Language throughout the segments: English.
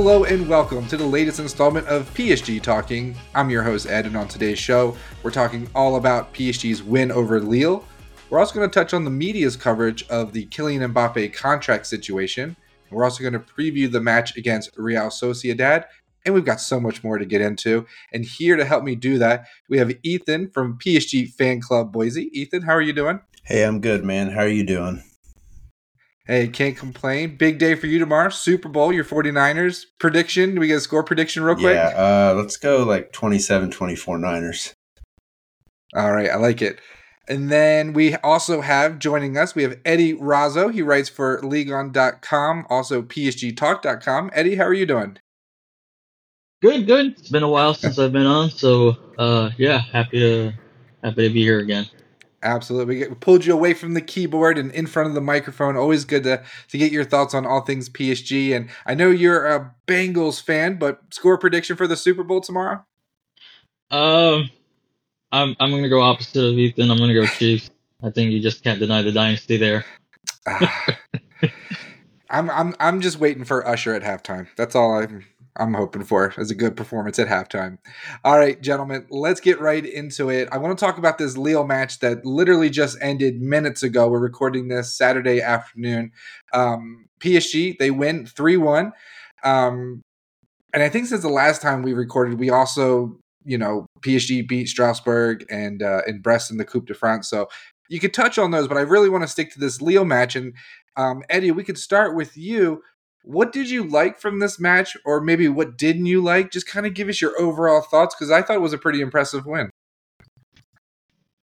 Hello and welcome to the latest installment of PSG Talking. I'm your host Ed, and on today's show, we're talking all about PSG's win over Lille. We're also going to touch on the media's coverage of the Kylian Mbappe contract situation. We're also going to preview the match against Real Sociedad, and we've got so much more to get into. And here to help me do that, we have Ethan from PSG Fan Club Boise. Ethan, how are you doing? Hey, I'm good, man. How are you doing? Hey, can't complain. Big day for you tomorrow. Super Bowl, your 49ers prediction. Do we get a score prediction real quick? Yeah, uh, let's go like 27 24 Niners. All right, I like it. And then we also have joining us, we have Eddie Razo. He writes for Ligue1.com, also PSGTalk.com. Eddie, how are you doing? Good, good. It's been a while since I've been on, so uh, yeah, happy to happy to be here again. Absolutely. We pulled you away from the keyboard and in front of the microphone. Always good to, to get your thoughts on all things PSG. And I know you're a Bengals fan, but score prediction for the Super Bowl tomorrow? Um, I'm, I'm going to go opposite of Ethan. I'm going to go Chiefs. I think you just can't deny the dynasty there. I'm, I'm, I'm just waiting for Usher at halftime. That's all I'm I'm hoping for as a good performance at halftime. All right, gentlemen, let's get right into it. I want to talk about this Lille match that literally just ended minutes ago. We're recording this Saturday afternoon. Um, PSG, they win 3 1. Um, and I think since the last time we recorded, we also, you know, PSG beat Strasbourg and uh, and Brest in the Coupe de France. So you could touch on those, but I really want to stick to this Lille match. And um, Eddie, we could start with you. What did you like from this match, or maybe what didn't you like? Just kind of give us your overall thoughts because I thought it was a pretty impressive win.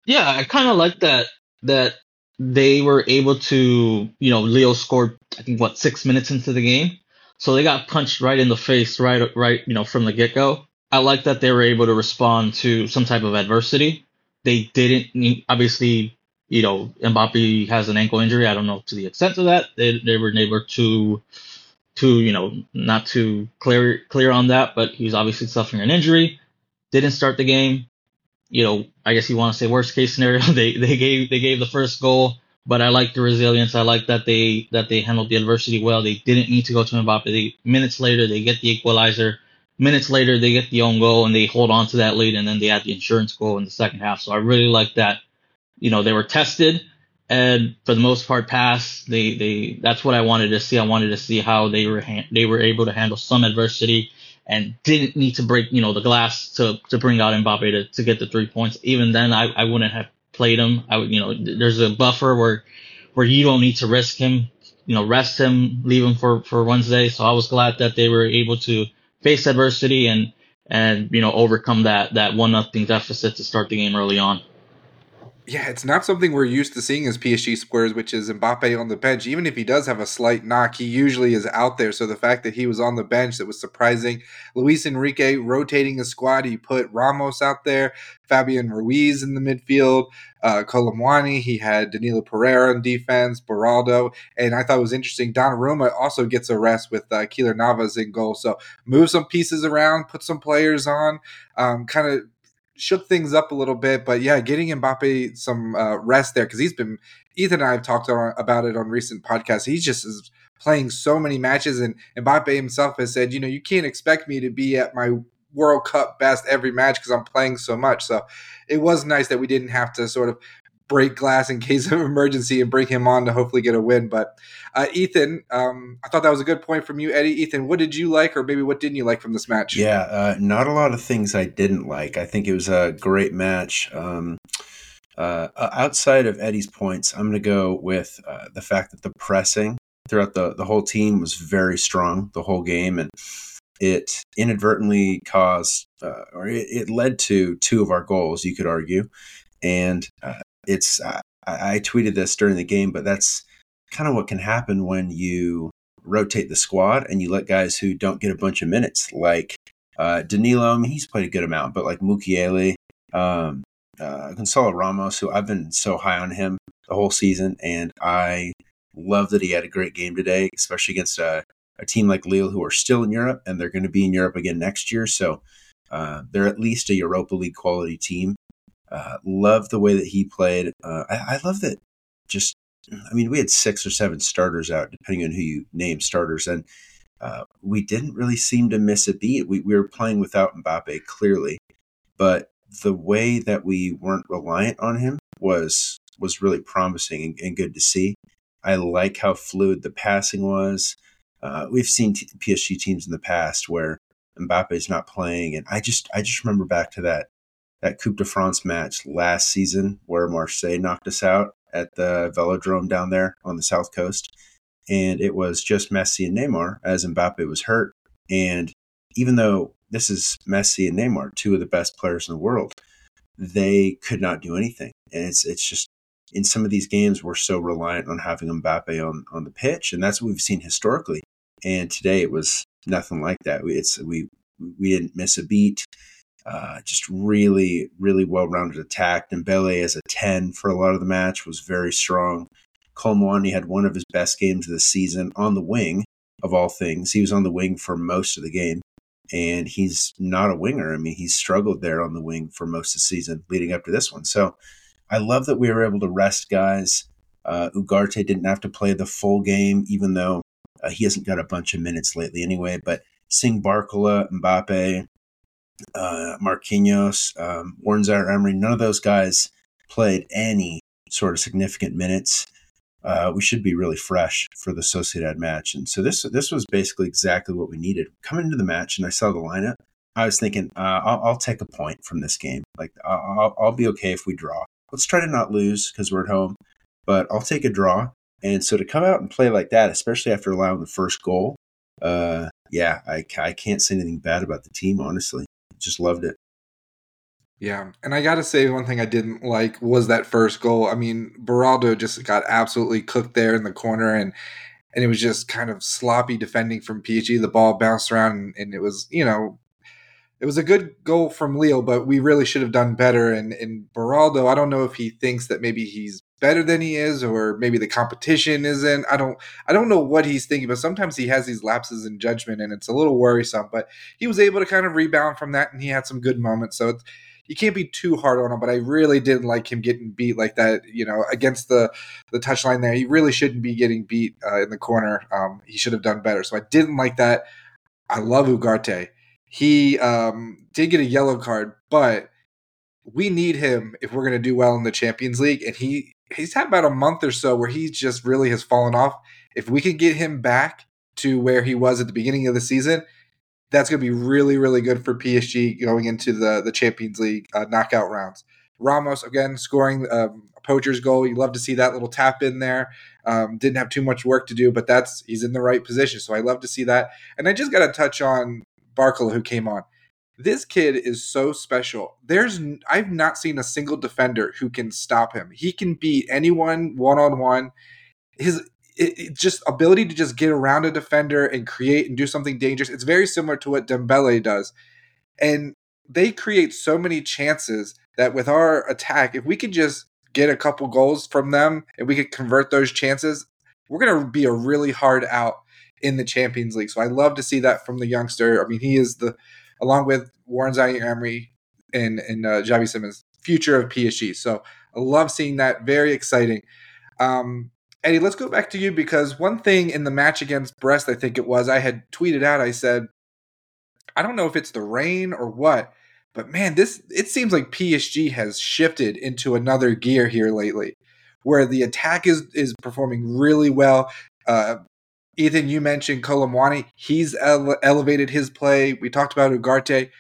Yeah, I kind of like that that they were able to, you know, Lille scored I think what six minutes into the game, so they got punched right in the face right right you know from the get go. I like that they were able to respond to some type of adversity. They didn't obviously, you know, Mbappe has an ankle injury. I don't know to the extent of that. They they were able to too, you know, not too clear clear on that, but he's obviously suffering an injury. Didn't start the game. You know, I guess you want to say worst case scenario. They they gave they gave the first goal, but I like the resilience. I like that they that they handled the adversity well. They didn't need to go to Mbappe. They, minutes later, they get the equalizer. Minutes later, they get the own goal and they hold on to that lead, and then they add the insurance goal in the second half. So I really like that. You know, they were tested and for the most part pass. They they that's what I wanted to see. I wanted to see how they were ha- they were able to handle some adversity and didn't need to break you know the glass to to bring out Mbappe to, to get the three points. Even then, I, I wouldn't have played him. I would you know there's a buffer where where you don't need to risk him. You know, rest him, leave him for for Wednesday. So I was glad that they were able to face adversity and and you know overcome that that one nothing deficit to start the game early on yeah, it's not something we're used to seeing as PSG squares, which is Mbappe on the bench. Even if he does have a slight knock, he usually is out there. So the fact that he was on the bench, that was surprising. Luis Enrique rotating the squad. He put Ramos out there, Fabian Ruiz in the midfield, uh, Kolo Muani. He had Danilo Pereira in defense, Beraldo. And I thought it was interesting. Donnarumma also gets a rest with uh, Keylor Navas in goal. So move some pieces around, put some players on, um, kind of shook things up a little bit. But yeah, getting Mbappe some uh, rest there because he's been Ethan and I have talked about it on recent podcasts. He just is playing so many matches, and Mbappe himself has said, you know, you can't expect me to be at my World Cup best every match because I'm playing so much. So it was nice that we didn't have to sort of break glass in case of emergency and bring him on to hopefully get a win. But uh, Ethan, um, I thought that was a good point from you, Eddie. Ethan, what did you like, or maybe what didn't you like from this match? Yeah, uh, not a lot of things I didn't like. I think it was a great match. Um, uh, outside of Eddie's points, I'm going to go with uh, the fact that the pressing throughout the, the whole team was very strong the whole game. And it inadvertently caused, uh, or it, it, led to two of our goals, you could argue. And uh, it's I, I tweeted this during the game, but that's kind of what can happen when you rotate the squad and you let guys who don't get a bunch of minutes, like uh, Danilo. I mean, he's played a good amount, but like Mukiele, um, uh, Gonçalo Ramos, who I've been so high on him the whole season, and I love that he had a great game today, especially against a, a team like Lille, who are still in Europe and they're going to be in Europe again next year. So uh, they're at least a Europa League quality team. Uh, love the way that he played. Uh, I, I love that. Just, I mean, we had six or seven starters out, depending on who you name starters, and uh, we didn't really seem to miss a beat. We, we were playing without Mbappe clearly, but the way that we weren't reliant on him was was really promising and, and good to see. I like how fluid the passing was. Uh, we've seen t- PSG teams in the past where Mbappe is not playing, and I just I just remember back to that that Coupe de France match last season where Marseille knocked us out at the Velodrome down there on the south coast, and it was just Messi and Neymar as Mbappe was hurt, and even though this is Messi and Neymar, two of the best players in the world, they could not do anything, and it's it's just in some of these games we're so reliant on having Mbappe on on the pitch, and that's what we've seen historically. And today it was nothing like that. We, it's we we didn't miss a beat. Uh, just really, really well-rounded attack. Dembele as a 10 for a lot of the match was very strong. Kolo had one of his best games of the season on the wing, of all things. He was on the wing for most of the game, and he's not a winger. I mean, he's struggled there on the wing for most of the season leading up to this one. So I love that we were able to rest guys. Uh, Ugarte didn't have to play the full game, even though uh, he hasn't got a bunch of minutes lately anyway. But seeing Barcola, Mbappe, uh, Marquinhos, um, Warren Zaire-Emery, none of those guys played any sort of significant minutes. Uh, we should be really fresh for the Sociedad match, and so this this was basically exactly what we needed. Coming into the match, and I saw the lineup, I was thinking, uh, I'll, I'll, take a point from this game. Like I'll, I'll be okay if we draw. Let's try to not lose because we're at home, but I'll take a draw. And so to come out and play like that, especially after allowing the first goal, uh, yeah, I, I can't say anything bad about the team, honestly. Just loved it. Yeah, and I got to say one thing I didn't like was that first goal. I mean, Beraldo just got absolutely cooked there in the corner, and and it was just kind of sloppy defending from PSG. The ball bounced around, and, and it was you know it was a good goal from Lille, but we really should have done better. And and Beraldo, I don't know if he thinks that maybe he's better than he is, or maybe the competition isn't. I don't I don't know what he's thinking, but sometimes he has these lapses in judgment, and it's a little worrisome. But he was able to kind of rebound from that, and he had some good moments. So you can't be too hard on him, but I really didn't like him getting beat like that. You know, against the the touchline there, he really shouldn't be getting beat uh, in the corner. Um, he should have done better. So I didn't like that. I love Ugarte. He um, did get a yellow card, but we need him if we're going to do well in the Champions League. And he he's had about a month or so where he just really has fallen off. If we can get him back to where he was at the beginning of the season, that's going to be really, really good for PSG going into the the Champions League uh, knockout rounds. Ramos again scoring um, a poacher's goal. You love to see that little tap in there. Um, didn't have too much work to do, but that's he's in the right position. So I love to see that. And I just got to touch on Barcola who came on. This kid is so special. There's I've not seen a single defender who can stop him. He can beat anyone one on one. His it, it just ability to just get around a defender and create and do something dangerous. It's very similar to what Dembele does. And they create so many chances that with our attack, if we could just get a couple goals from them and we could convert those chances, we're going to be a really hard out in the Champions League. So I love to see that from the youngster. I mean, he is the, along with Warren Zaire-Emery and and uh, Xavi Simons, future of PSG. So I love seeing that. Very exciting. Um, Eddie, let's go back to you because one thing in the match against Brest, I think it was, I had tweeted out. I said, I don't know if it's the rain or what, but man, this it seems like PSG has shifted into another gear here lately, where the attack is is performing really well. Uh, Ethan, you mentioned Kolo Muani. He's ele- elevated his play. We talked about Ugarte.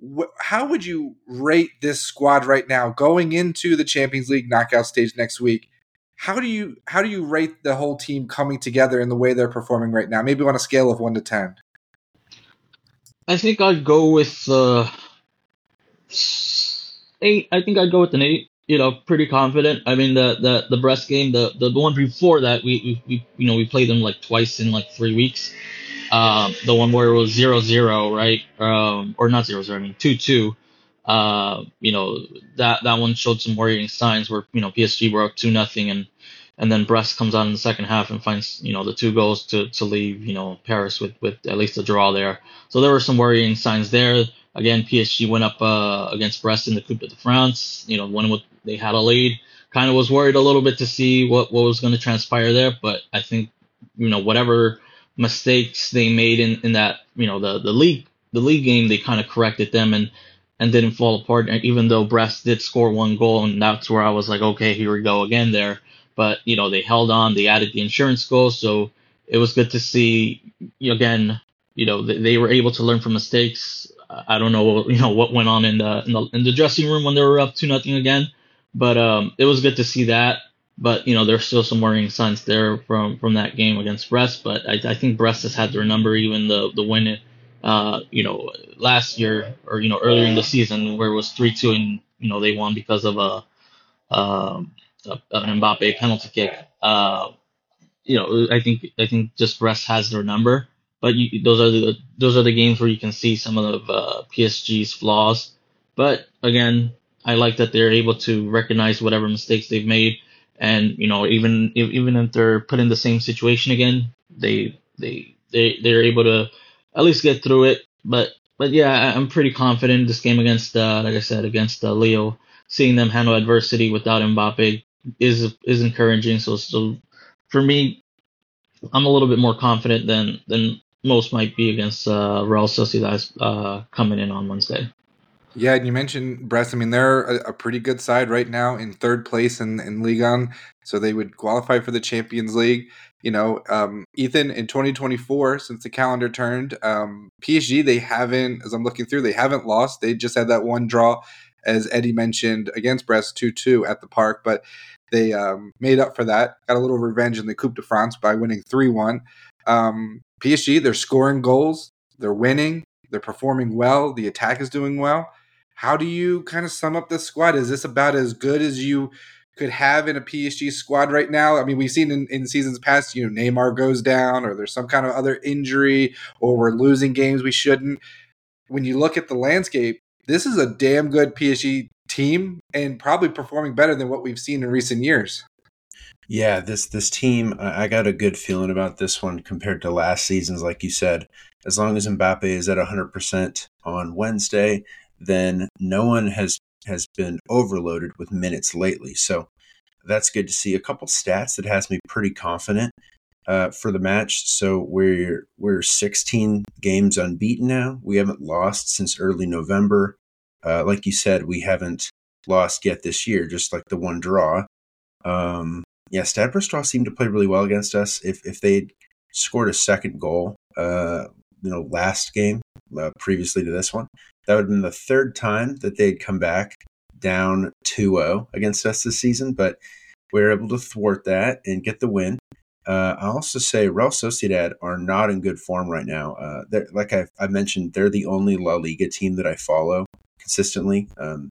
Wh- how would you rate this squad right now going into the Champions League knockout stage next week? How do you how do you rate the whole team coming together in the way they're performing right now? Maybe on a scale of one to ten. I think I'd go with uh, eight. I think I'd go with an eight you know, pretty confident. I mean, the the the Brest game, the the one before that, we we, we you know we played them like twice in like three weeks. Um, the one where it was zero zero, right? Um, or not zero zero. I mean two two. Uh, you know that that one showed some worrying signs where you know PSG were up two nothing and and then Brest comes out in the second half and finds you know the two goals to, to leave you know Paris with with at least a draw there. So there were some worrying signs there. Again, PSG went up uh, against Brest in the Coupe de France. You know, one with they had a lead. Kind of was worried a little bit to see what what was going to transpire there, but I think you know whatever mistakes they made in, in that you know the the league the league game they kind of corrected them and and didn't fall apart. And even though Brest did score one goal, and that's where I was like, okay, here we go again there. But you know they held on, they added the insurance goal, so it was good to see again. You know they, they were able to learn from mistakes. I don't know you know what went on in the in the, in the dressing room when they were up to nothing again, but um, it was good to see that. But you know there's still some worrying signs there from from that game against Brest. But I, I think Brest has had their number, even the the win uh, you know, last year or you know earlier in the season where it was three two and you know they won because of a, uh, an Mbappe penalty kick. Uh, you know, I think I think just Brest has their number, but you, those are the those are the games where you can see some of the uh, PSG's flaws. But again, I like that they're able to recognize whatever mistakes they've made, and you know, even even if they're put in the same situation again, they they they they're able to at least get through it. But but yeah, I'm pretty confident this game against uh, like I said against uh, Lille. Seeing them handle adversity without Mbappe is is encouraging. So so for me, I'm a little bit more confident than than most might be against uh, Real Sociedad uh, coming in on Wednesday. Yeah, and you mentioned Brest. I mean, they're a, a, pretty good side right now in third place in, in Ligue 1, so they would qualify for the Champions League you know, um, Ethan, in 2024, since the calendar turned, um, PSG, they haven't, as I'm looking through, they haven't lost. They just had that one draw, as Eddie mentioned, against Brest 2 2 at the park, but they um, made up for that, got a little revenge in the Coupe de France by winning 3 1. Um, PSG, they're scoring goals, they're winning, they're performing well, the attack is doing well. How do you kind of sum up this squad? Is this about as good as you could have in a PSG squad right now. I mean, we've seen in, in seasons past, you know, Neymar goes down or there's some kind of other injury or we're losing games we shouldn't. When you look at the landscape, this is a damn good PSG team and probably performing better than what we've seen in recent years. Yeah, this this team, I got a good feeling about this one compared to last season's. Like you said, as long as Mbappe is at 100% on Wednesday, then no one has has been overloaded with minutes lately. So that's good to see. A couple stats that has me pretty confident uh, for the match. So we're we're 16 games unbeaten now. We haven't lost since early November. Uh, like you said, we haven't lost yet this year, just like the one draw. Um, yeah, Stade Brestois seemed to play really well against us. If if they scored a second goal, uh, you know, last game uh, previously to this one, that would have been the third time that they'd come back down 2 0 against us this season, but we were able to thwart that and get the win. Uh, I also say Real Sociedad are not in good form right now. Uh, like I, I, mentioned, they're the only La Liga team that I follow consistently. Um,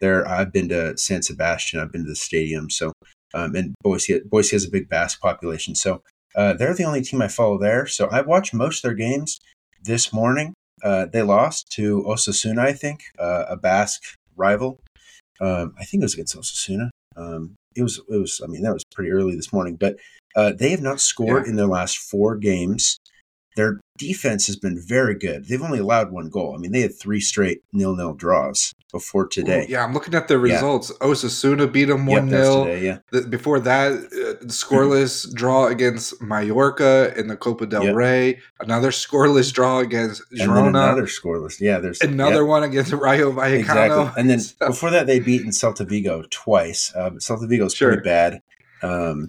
there, I've been to San Sebastian, I've been to the stadium, so um, and Boise, Boise has a big Basque population, so uh, they're the only team I follow there. So I watched most of their games this morning. Uh, they lost to Osasuna, I think, uh, a Basque rival. Um, I think it was against Osasuna. Um, it was, it was. I mean, that was pretty early this morning. But uh, they have not scored yeah. in their last four games. Their defense has been very good. They've only allowed one goal. I mean, they had three straight nil-nil draws before today. Ooh, yeah, I'm looking at the results. Yeah. Osasuna beat them one yep, 0 Yeah. The, before that, uh, scoreless draw against Mallorca in the Copa del yep. Rey. Another scoreless draw against Girona. another scoreless. Yeah, there's another yep. one against Rayo Vallecano. Exactly. And then before that, they beat in Celta Vigo twice. Uh, Celta Vigo is sure. pretty bad. Um,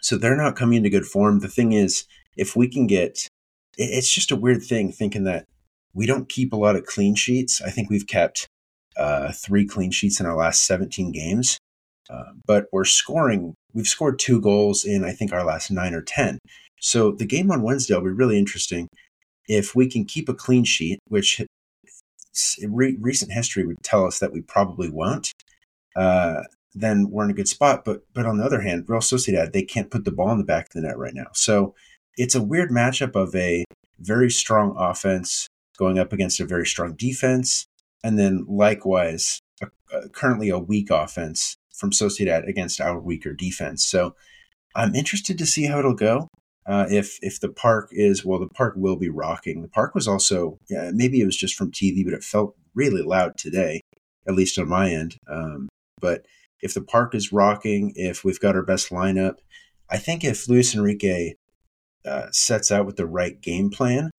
so they're not coming into good form. The thing is, if we can get it's just a weird thing thinking that we don't keep a lot of clean sheets. I think we've kept uh, three clean sheets in our last 17 games, uh, but we're scoring. We've scored two goals in I think our last nine or 10. So the game on Wednesday will be really interesting. If we can keep a clean sheet, which re- recent history would tell us that we probably won't, uh, then we're in a good spot. But but on the other hand, Real Sociedad they can't put the ball in the back of the net right now. So it's a weird matchup of a very strong offense going up against a very strong defense, and then likewise, a, a, currently a weak offense from Sociedad against our weaker defense. So I'm interested to see how it'll go. Uh, if if the park is well, the park will be rocking. The park was also yeah, maybe it was just from TV, but it felt really loud today, at least on my end. Um, but if the park is rocking, if we've got our best lineup, I think if Luis Enrique uh, sets out with the right game plan.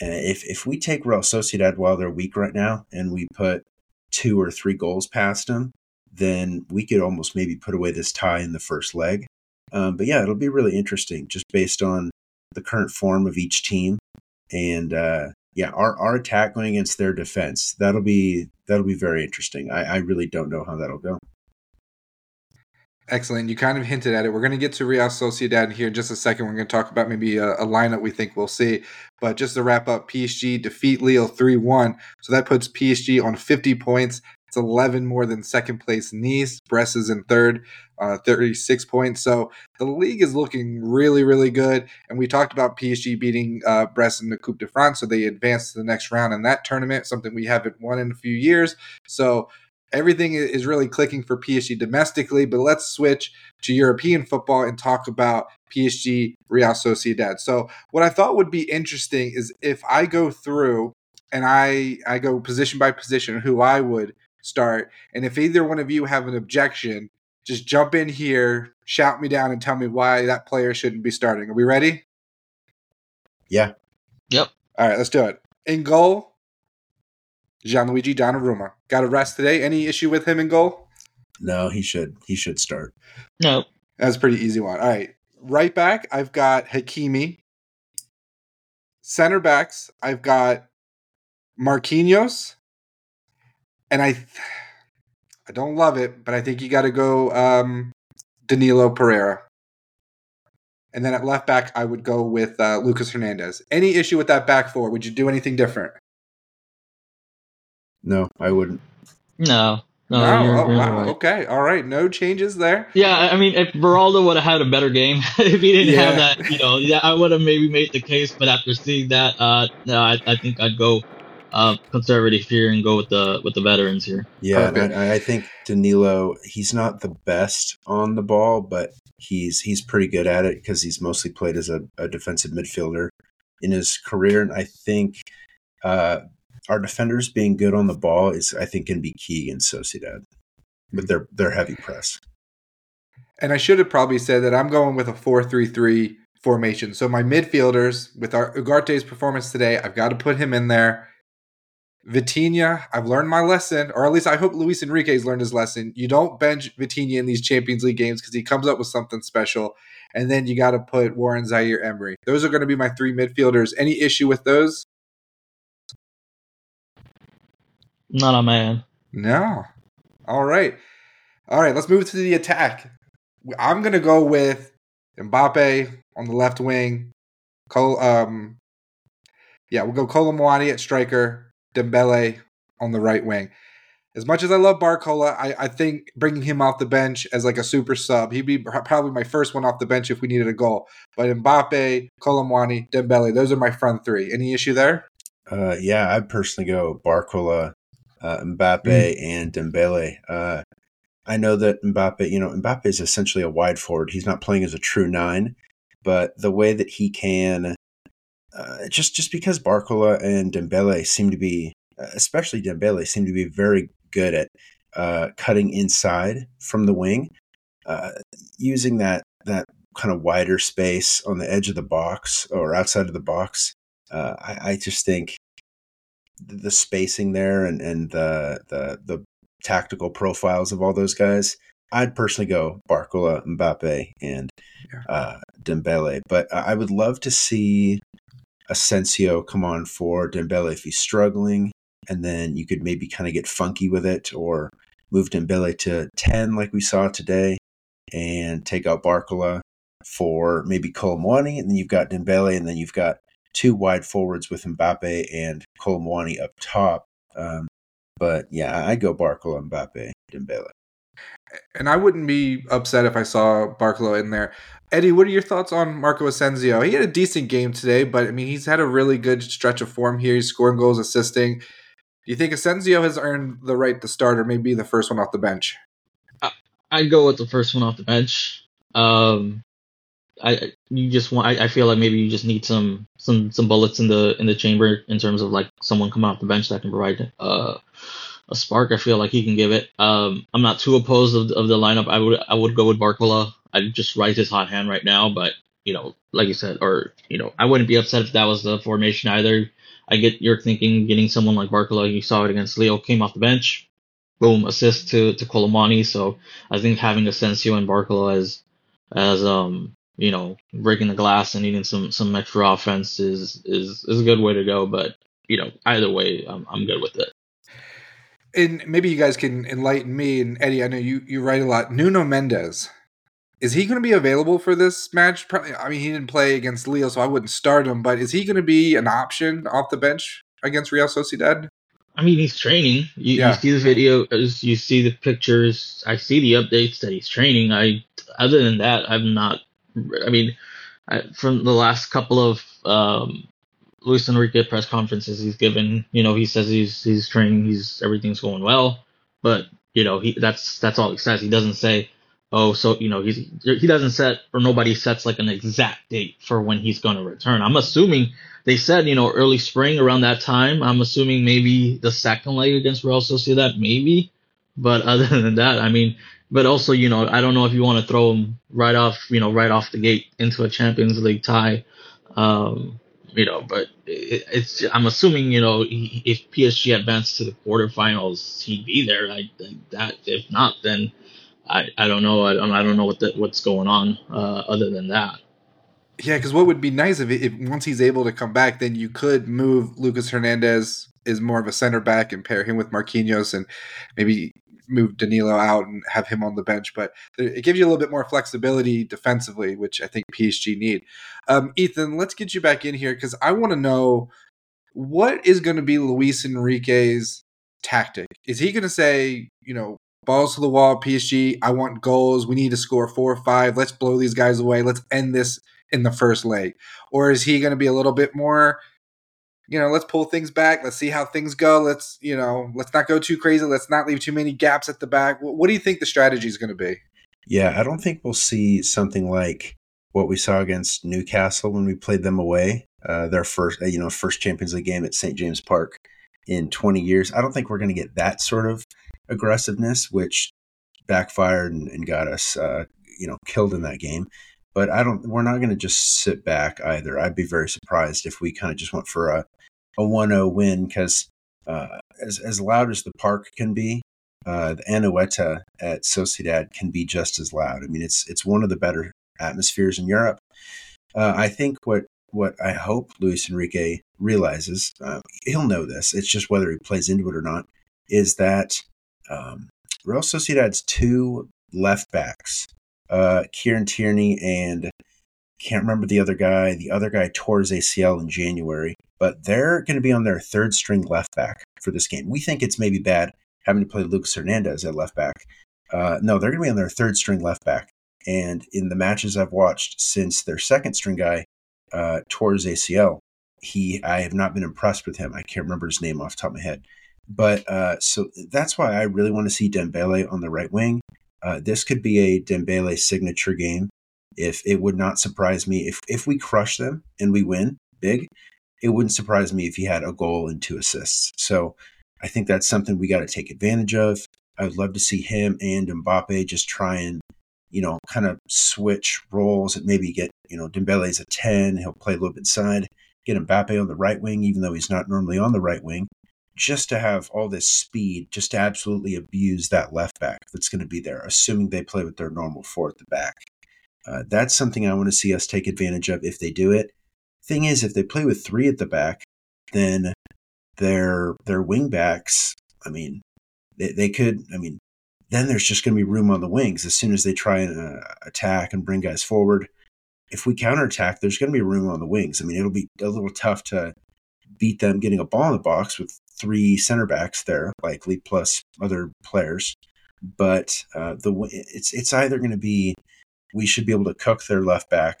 And if if we take Real Sociedad while they're weak right now, and we put two or three goals past them, then we could almost maybe put away this tie in the first leg. Um, but yeah, it'll be really interesting just based on the current form of each team and uh, yeah, our, our attack going against their defense. That'll be that'll be very interesting. I, I really don't know how that'll go. Excellent. You kind of hinted at it. We're going to get to Real Sociedad here in just a second. We're going to talk about maybe a, a, lineup we think we'll see. But just to wrap up, PSG defeat Lille 3 1. So that puts PSG on 50 points. It's 11 more than second place Nice. Brest is in third, uh, 36 points. So the league is looking really, really good. And we talked about PSG beating uh, Brest in the Coupe de France. So they advanced to the next round in that tournament, something we haven't won in a few years. So everything is really clicking for PSG domestically. But let's switch to European football and talk about PSG Real Sociedad. So what I thought would be interesting is if I go through and I I go position by position who I would start. And if either one of you have an objection, just jump in here, shout me down, and tell me why that player shouldn't be starting. Are we ready? Yeah. Yep. All right, let's do it. In goal, Gianluigi Donnarumma. Got a rest today. Any issue with him in goal? No, he should. He should start. No. That's a pretty easy one. All right. Right back, I've got Hakimi. Center backs, I've got Marquinhos and I I don't love it, but I think you got to go um, Danilo Pereira. And then at left back, I would go with uh, Lucas Hernandez. Any issue with that back four? Would you do anything different? No, I wouldn't. No. No, no you're, oh, you're wow. Right. Okay. All right. No changes there. Yeah. I mean, if Beraldo would have had a better game, if he didn't yeah. have that, you know, yeah, I would have maybe made the case. But after seeing that, uh, no, I, I think I'd go uh, conservative here and go with the with the veterans here. Yeah, I, I, think Danilo. He's not the best on the ball, but he's he's pretty good at it because he's mostly played as a, a, defensive midfielder in his career, and I think uh, our defenders being good on the ball is I think can be key in Sociedad their their heavy press. And I should have probably said that I'm going with a four three three formation. So my midfielders with our Ugarte's performance today, I've got to put him in there. Vitinha, I've learned my lesson, or at least I hope Luis Enrique's learned his lesson. You don't bench Vitinha in these Champions League games because he comes up with something special. And then you got to put Warren Zaire Emery. Those are going to be my three midfielders. Any issue with those? Not a man. No. All right. All right, let's move to the attack. I'm going to go with Mbappe on the left wing. Cole, um, yeah, we'll go Kolo Muani at striker. Dembele on the right wing. As much as I love Barcola, I, I think bringing him off the bench as like a super sub, he'd be probably my first one off the bench if we needed a goal. But Mbappe, Kolo Muani, Dembele, those are my front three. Any issue there? Uh, yeah, I'd personally go Barcola, uh, Mbappe, mm. and Dembele. Uh, I know that Mbappe, you know, Mbappe is essentially a wide forward. He's not playing as a true nine, but the way that he can uh, just just because Barcola and Dembele seem to be, especially Dembele, seem to be very good at uh, cutting inside from the wing, uh, using that that kind of wider space on the edge of the box or outside of the box. Uh, I, I, just think the spacing there and and the the the tactical profiles of all those guys. I'd personally go Barcola, Mbappe, and uh, Dembele, but I would love to see Asensio come on for Dembele if he's struggling, and then you could maybe kind of get funky with it or move Dembele to 10 like we saw today and take out Barcola for maybe Kolo Muani, and then you've got Dembele, and then you've got two wide forwards with Mbappe and Kolo Muani up top. Um, but yeah, I go Barcola, Mbappe, Dembele. And I wouldn't be upset if I saw Barcola in there. Eddie, what are your thoughts on Marco Asensio? He had a decent game today, but I mean, he's had a really good stretch of form here. He's scoring goals, assisting. Do you think Asensio has earned the right to start or maybe the first one off the bench? I'd go with the first one off the bench. Um, I you just want. I, I, feel like maybe you just need some some some bullets in the in the chamber in terms of like someone coming off the bench that can provide uh, a spark. I feel like he can give it. Um, I'm not too opposed of, of the lineup. I would I would go with Barcola. I'd just write his hot hand right now, but you know, like you said, or you know, I wouldn't be upset if that was the formation either. I get your thinking, getting someone like Barcola, you saw it against Lille, came off the bench, boom, assist to to Kolo Muani. So I think having Asensio and Barcola as as um you know breaking the glass and needing some some extra offense is is is a good way to go. But you know either way, I'm I'm good with it. And maybe you guys can enlighten me and Eddie. I know you you write a lot. Nuno Mendes. Is he going to be available for this match? Probably. I mean, he didn't play against Lille, so I wouldn't start him. But is he going to be an option off the bench against Real Sociedad? I mean, he's training. You, Yeah. you see the video, you see the pictures. I see the updates that he's training. I, other than that, I'm not. I mean, I, from the last couple of um, Luis Enrique press conferences he's given, you know, he says he's he's training. He's everything's going well, but you know, he that's that's all he says. He doesn't say, oh, so you know, he's he doesn't set or nobody sets like an exact date for when he's going to return. I'm assuming they said, you know, early spring around that time. I'm assuming maybe the second leg against Real Sociedad, maybe. But other than that, I mean, but also, you know, I don't know if you want to throw him right off, you know, right off the gate into a Champions League tie. Um, you know, but it, it's I'm assuming, you know, he, if PSG advanced to the quarterfinals, he'd be there. Think that if not, then I, I don't know. I don't I don't know what the, what's going on uh, other than that. Yeah, because what would be nice if, if once he's able to come back, then you could move Lucas Hernandez is more of a center back and pair him with Marquinhos and maybe move Danilo out and have him on the bench. But it gives you a little bit more flexibility defensively, which I think PSG need. Um, Ethan, let's get you back in here because I want to know what is going to be Luis Enrique's tactic. Is he going to say, you know, balls to the wall, PSG, I want goals. We need to score four or five. Let's blow these guys away. Let's end this in the first leg? Or is he going to be a little bit more, you know, let's pull things back. Let's see how things go. Let's, you know, let's not go too crazy. Let's not leave too many gaps at the back. What, what do you think the strategy is going to be? Yeah, I don't think we'll see something like what we saw against Newcastle when we played them away. Uh, their first, you know, first Champions League game at St. James Park in 20 years. I don't think we're going to get that sort of aggressiveness, which backfired and, and got us, uh, you know, killed in that game. But I don't. We're not going to just sit back either. I'd be very surprised if we kind of just went for a a 1-0 win because uh, as as loud as the park can be, uh, the Anoeta at Sociedad can be just as loud. I mean, it's it's one of the better atmospheres in Europe. Uh, I think what what I hope Luis Enrique realizes, uh, he'll know this. It's just whether he plays into it or not. Is that um, Real Sociedad's two left backs, uh, Kieran Tierney and can't remember the other guy. The other guy tore his ACL in January, but they're going to be on their third string left back for this game. We think it's maybe bad having to play Lucas Hernandez at left back. Uh, no, they're going to be on their third string left back. And in the matches I've watched since their second string guy uh, tore his ACL, he I have not been impressed with him. I can't remember his name off the top of my head. But uh, so that's why I really want to see Dembele on the right wing. Uh, this could be a Dembele signature game. If it would not surprise me if if we crush them and we win big, it wouldn't surprise me if he had a goal and two assists. So I think that's something we got to take advantage of. I would love to see him and Mbappe just try and you know kind of switch roles and maybe get you know Dembele's a ten, he'll play a little bit side, get Mbappe on the right wing, even though he's not normally on the right wing just to have all this speed, just to absolutely abuse that left back that's going to be there, assuming they play with their normal four at the back. Uh, that's something I want to see us take advantage of if they do it. Thing is, if they play with three at the back, then their their wing backs, I mean, they, they could, I mean, then there's just going to be room on the wings as soon as they try and uh, attack and bring guys forward. If we counterattack, there's going to be room on the wings. I mean, it'll be a little tough to beat them getting a ball in the box with three center backs there, likely plus other players. But uh, the it's it's either going to be we should be able to cook their left back,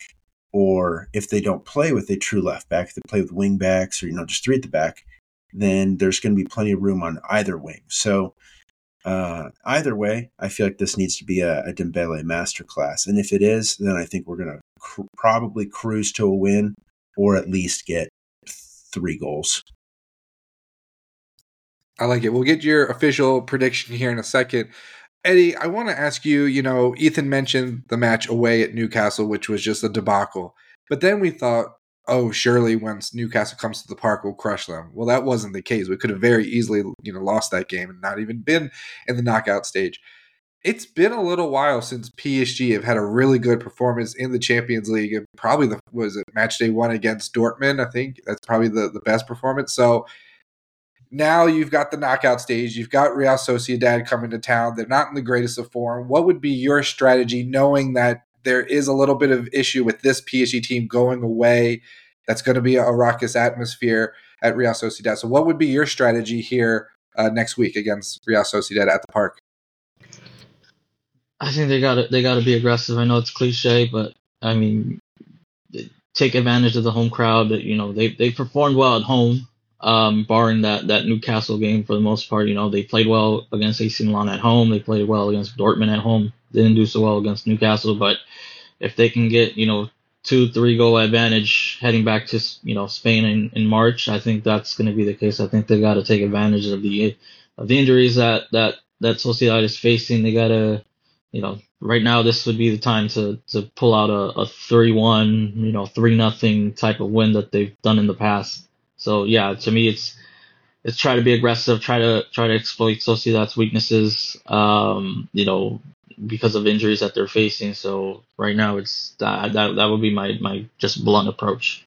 or if they don't play with a true left back, if they play with wing backs or you know just three at the back, then there's going to be plenty of room on either wing. So uh, either way, I feel like this needs to be a, a Dembele masterclass, and if it is, then I think we're going to cr- probably cruise to a win, or at least get three goals. I like it. We'll get your official prediction here in a second. Eddie, I want to ask you. You know, Ethan mentioned the match away at Newcastle, which was just a debacle. But then we thought, oh, surely once Newcastle comes to the park, we'll crush them. Well, that wasn't the case. We could have very easily, you know, lost that game and not even been in the knockout stage. It's been a little while since PSG have had a really good performance in the Champions League, and probably the was it match day one against Dortmund. I think that's probably the the best performance. So now you've got the knockout stage. You've got Real Sociedad coming to town. They're not in the greatest of form. What would be your strategy, knowing that there is a little bit of issue with this PSG team going away? That's going to be a raucous atmosphere at Real Sociedad. So, what would be your strategy here uh, next week against Real Sociedad at the park? I think they got they got to be aggressive. I know it's cliche, but I mean, take advantage of the home crowd. That you know they they performed well at home, um, barring that that Newcastle game for the most part. You know they played well against AC Milan at home. They played well against Dortmund at home. They didn't do so well against Newcastle, but if they can get you know two three goal advantage heading back to you know Spain in, in March, I think that's going to be the case. I think they got to take advantage of the of the injuries that that that Sociedad is facing. They got to you know, right now this would be the time to to pull out a, a three one, you know, three nothing type of win that they've done in the past. So yeah, to me it's it's try to be aggressive, try to try to exploit Sociedad's weaknesses, um, you know, because of injuries that they're facing. So right now it's that that that would be my my just blunt approach.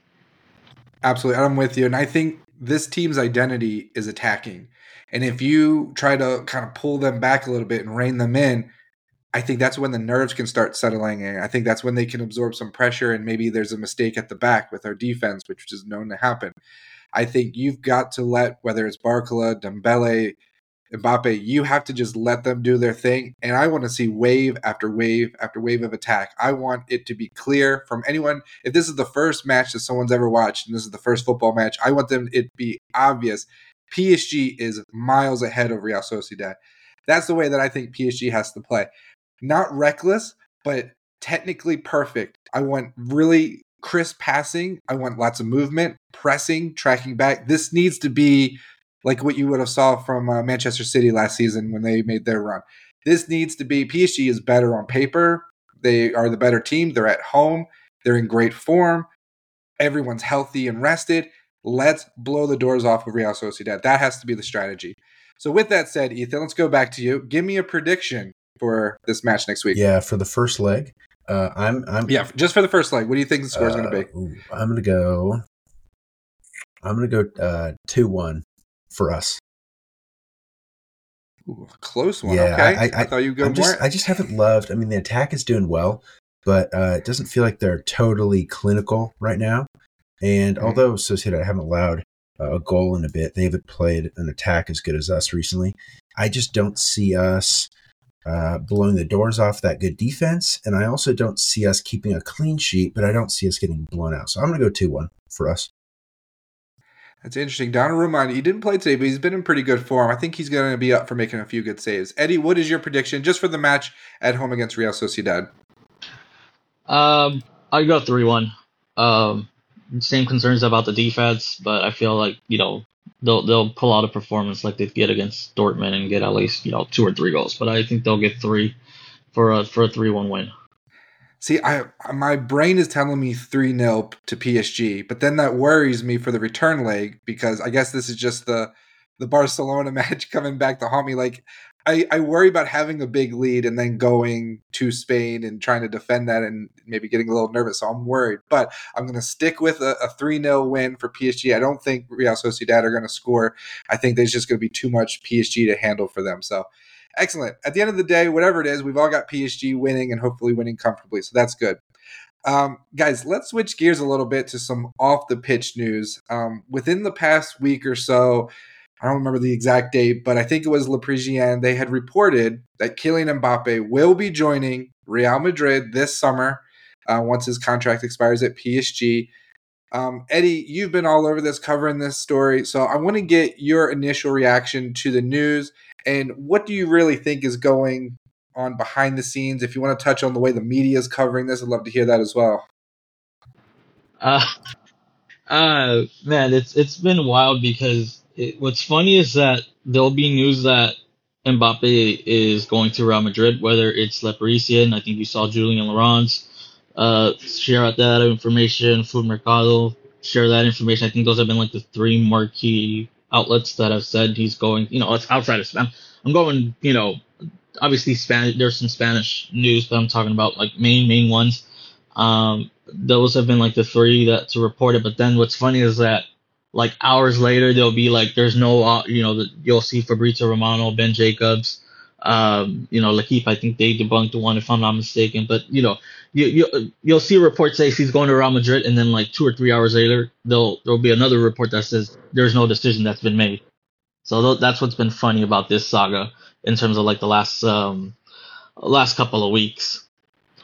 Absolutely, I'm with you, and I think this team's identity is attacking. And if you try to kind of pull them back a little bit and rein them in, I think that's when the nerves can start settling in. I think that's when they can absorb some pressure and maybe there's a mistake at the back with our defense, which is known to happen. I think you've got to let whether it's Barcola, Dembele, Mbappe, you have to just let them do their thing. And I want to see wave after wave after wave of attack. I want it to be clear from anyone. If this is the first match that someone's ever watched and this is the first football match, I want them it be obvious. PSG is miles ahead of Real Sociedad. That's the way that I think PSG has to play not reckless, but technically perfect. I want really crisp passing. I want lots of movement, pressing, tracking back. This needs to be like what you would have saw from uh, Manchester City last season when they made their run. This needs to be PSG is better on paper. They are the better team. They're at home. They're in great form. Everyone's healthy and rested. Let's blow the doors off of Real Sociedad. That has to be the strategy. So, with that said, Ethan, let's go back to you. Give me a prediction for this match next week. Yeah, for the first leg. Uh, I'm, I'm. Yeah, just for the first leg. What do you think the score is uh, going to be? Ooh, I'm going to go. I'm going to go uh, two one for us. Ooh, close one. Yeah, okay. I, I, I thought you go. Just, I just haven't loved. I mean, the attack is doing well, but uh, it doesn't feel like they're totally clinical right now. And mm-hmm. although Sociedad haven't allowed uh, a goal in a bit, they haven't played an attack as good as us recently. I just don't see us uh, blowing the doors off that good defense. And I also don't see us keeping a clean sheet, but I don't see us getting blown out. So I'm going to go 2 1 for us. That's interesting. Donnarumma, he didn't play today, but he's been in pretty good form. I think he's going to be up for making a few good saves. Eddie, what is your prediction just for the match at home against Real Sociedad? Um, i go 3 1. Um, same concerns about the defense, but I feel like, you know, they'll they'll pull out a performance like they get against Dortmund and get at least you know two or three goals. But I think they'll get three for a for a three one win. See, I my brain is telling me three 0 to PSG, but then that worries me for the return leg because I guess this is just the the Barcelona match coming back to haunt me. Like I, I worry about having a big lead and then going to Spain and trying to defend that and maybe getting a little nervous. So I'm worried. But I'm going to stick with a, a 3 0 win for PSG. I don't think Real Sociedad are going to score. I think there's just going to be too much PSG to handle for them. So excellent. At the end of the day, whatever it is, we've all got PSG winning and hopefully winning comfortably. So that's good. Um, guys, let's switch gears a little bit to some off the pitch news. Um, within the past week or so, I don't remember the exact date, but I think it was Le Parisien. They had reported that Kylian Mbappe will be joining Real Madrid this summer uh, once his contract expires at PSG. Um, Eddie, you've been all over this, covering this story. So I want to get your initial reaction to the news and what do you really think is going on behind the scenes? If you want to touch on the way the media is covering this, I'd love to hear that as well. Uh, uh, man, it's it's been wild because it, what's funny is that there'll be news that Mbappe is going to Real Madrid, whether it's Le Parisien, I think you saw Julien Laurens uh, share out that information, Foot Mercato share that information. I think those have been like the three marquee outlets that have said he's going. You know, it's outside of Spain. I'm going. You know, obviously Spanish. There's some Spanish news, but I'm talking about like main main ones. Um, those have been like the three that's reported. But then what's funny is that like hours later there'll be like there's no uh, you know the, you'll see Fabrizio Romano, Ben Jacobs, um, you know L'Equipe. I think they debunked the one if I'm not mistaken. But you know you, you you'll see a report say he's going to Real Madrid, and then like two or three hours later, there'll there'll be another report that says there's no decision that's been made. So th- that's what's been funny about this saga in terms of like the last um last couple of weeks.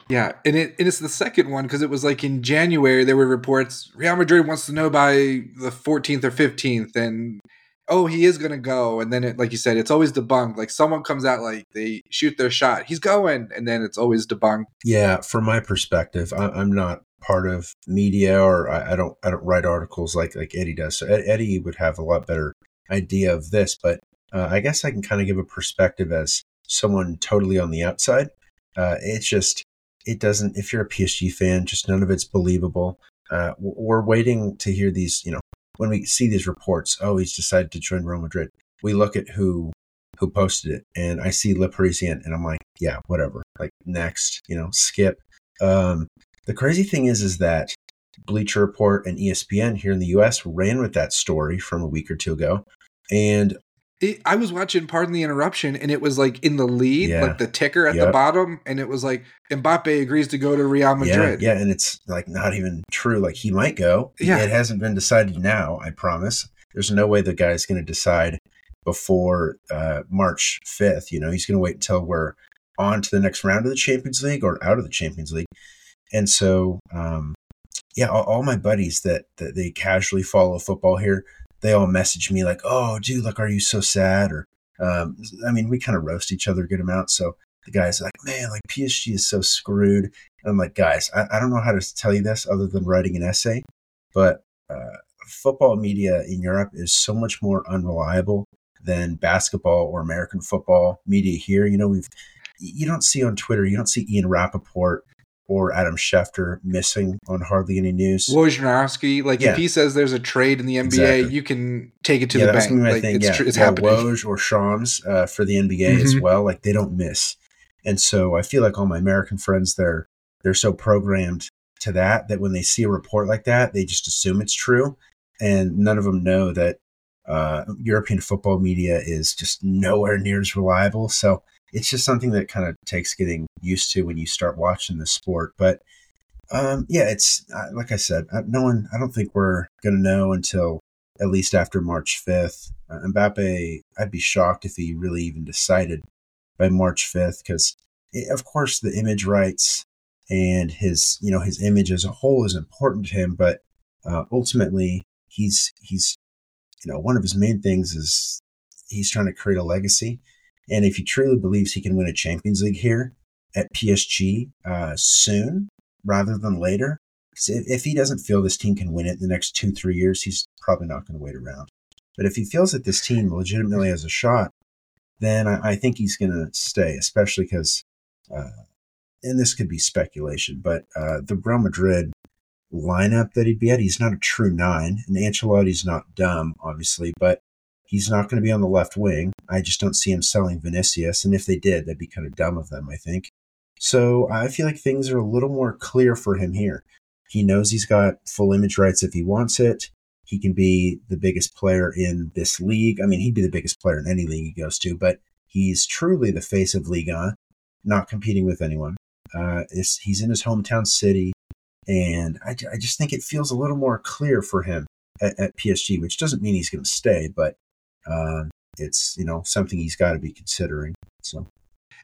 Yeah, and it and it's the second one because it was like in January there were reports Real Madrid wants to know by the 14th or 15th, and oh he is gonna go, and then it like you said it's always debunked. Like someone comes out like they shoot their shot, he's going, and then it's always debunked. Yeah, from my perspective, I, am not part of media or I, I, don't I don't write articles like like Eddie does. So Ed, Eddie would have a lot better idea of this, but uh, I guess I can kind of give a perspective as someone totally on the outside. Uh, it's just it doesn't. If you're a PSG fan, just none of it's believable. Uh, we're waiting to hear these. You know, when we see these reports, oh, he's decided to join Real Madrid. We look at who who posted it, and I see Le Parisien, and I'm like, yeah, whatever. Like next, you know, skip. Um, the crazy thing is, is that Bleacher Report and ESPN here in the U.S. ran with that story from a week or two ago, and it, I was watching Pardon the Interruption, and it was like in the lead, yeah. like the ticker at yep. the bottom, and it was like Mbappe agrees to go to Real Madrid. Yeah, yeah, and it's like not even true. Like he might go. Yeah, it hasn't been decided now. I promise. There's no way the guy's going to decide before uh, March 5th. You know, he's going to wait until we're on to the next round of the Champions League or out of the Champions League. And so, um, yeah, all, all my buddies that that they casually follow football here, they all message me like, "Oh, dude, like, are you so sad?" Or, um, I mean, we kind of roast each other a good amount. So the guys like, "Man, like PSG is so screwed." And I'm like, guys, I, I don't know how to tell you this other than writing an essay, but uh, football media in Europe is so much more unreliable than basketball or American football media here. You know, we've you don't see on Twitter, you don't see Ian Rapoport or Adam Schefter missing on hardly any news. Wojnarowski, like yeah. if he says there's a trade in the NBA, exactly. you can take it to yeah, the bank. Like, thing. It's, yeah, tr- it's yeah, happening. Woj or Shams uh, for the NBA mm-hmm. as well. Like they don't miss, and so I feel like all my American friends they're they're so programmed to that that when they see a report like that, they just assume it's true, and none of them know that uh, European football media is just nowhere near as reliable. So it's just something that kind of takes getting used to when you start watching the sport. But um, yeah, it's uh, like I said, no one. I don't think we're gonna know until at least after March fifth. Uh, Mbappe, I'd be shocked if he really even decided by March fifth, because of course the image rights and his you know his image as a whole is important to him, but uh, ultimately he's he's you know one of his main things is he's trying to create a legacy and if he truly believes he can win a Champions League here at PSG uh, soon rather than later, if, if he doesn't feel this team can win it in the next two, three years, he's probably not going to wait around. But if he feels that this team legitimately has a shot, then I, I think he's going to stay, especially because, uh, and this could be speculation, but uh, the Real Madrid lineup that he'd be at, he's not a true nine, and Ancelotti's not dumb, obviously, but He's not going to be on the left wing. I just don't see him selling Vinicius. And if they did, that'd be kind of dumb of them, I think. So I feel like things are a little more clear for him here. He knows he's got full image rights if he wants it. He can be the biggest player in this league. I mean, he'd be the biggest player in any league he goes to, but he's truly the face of Liga, not competing with anyone. Uh, he's in his hometown city, and I, I just think it feels a little more clear for him at, at PSG, which doesn't mean he's going to stay, but uh, it's you know something he's got to be considering. So.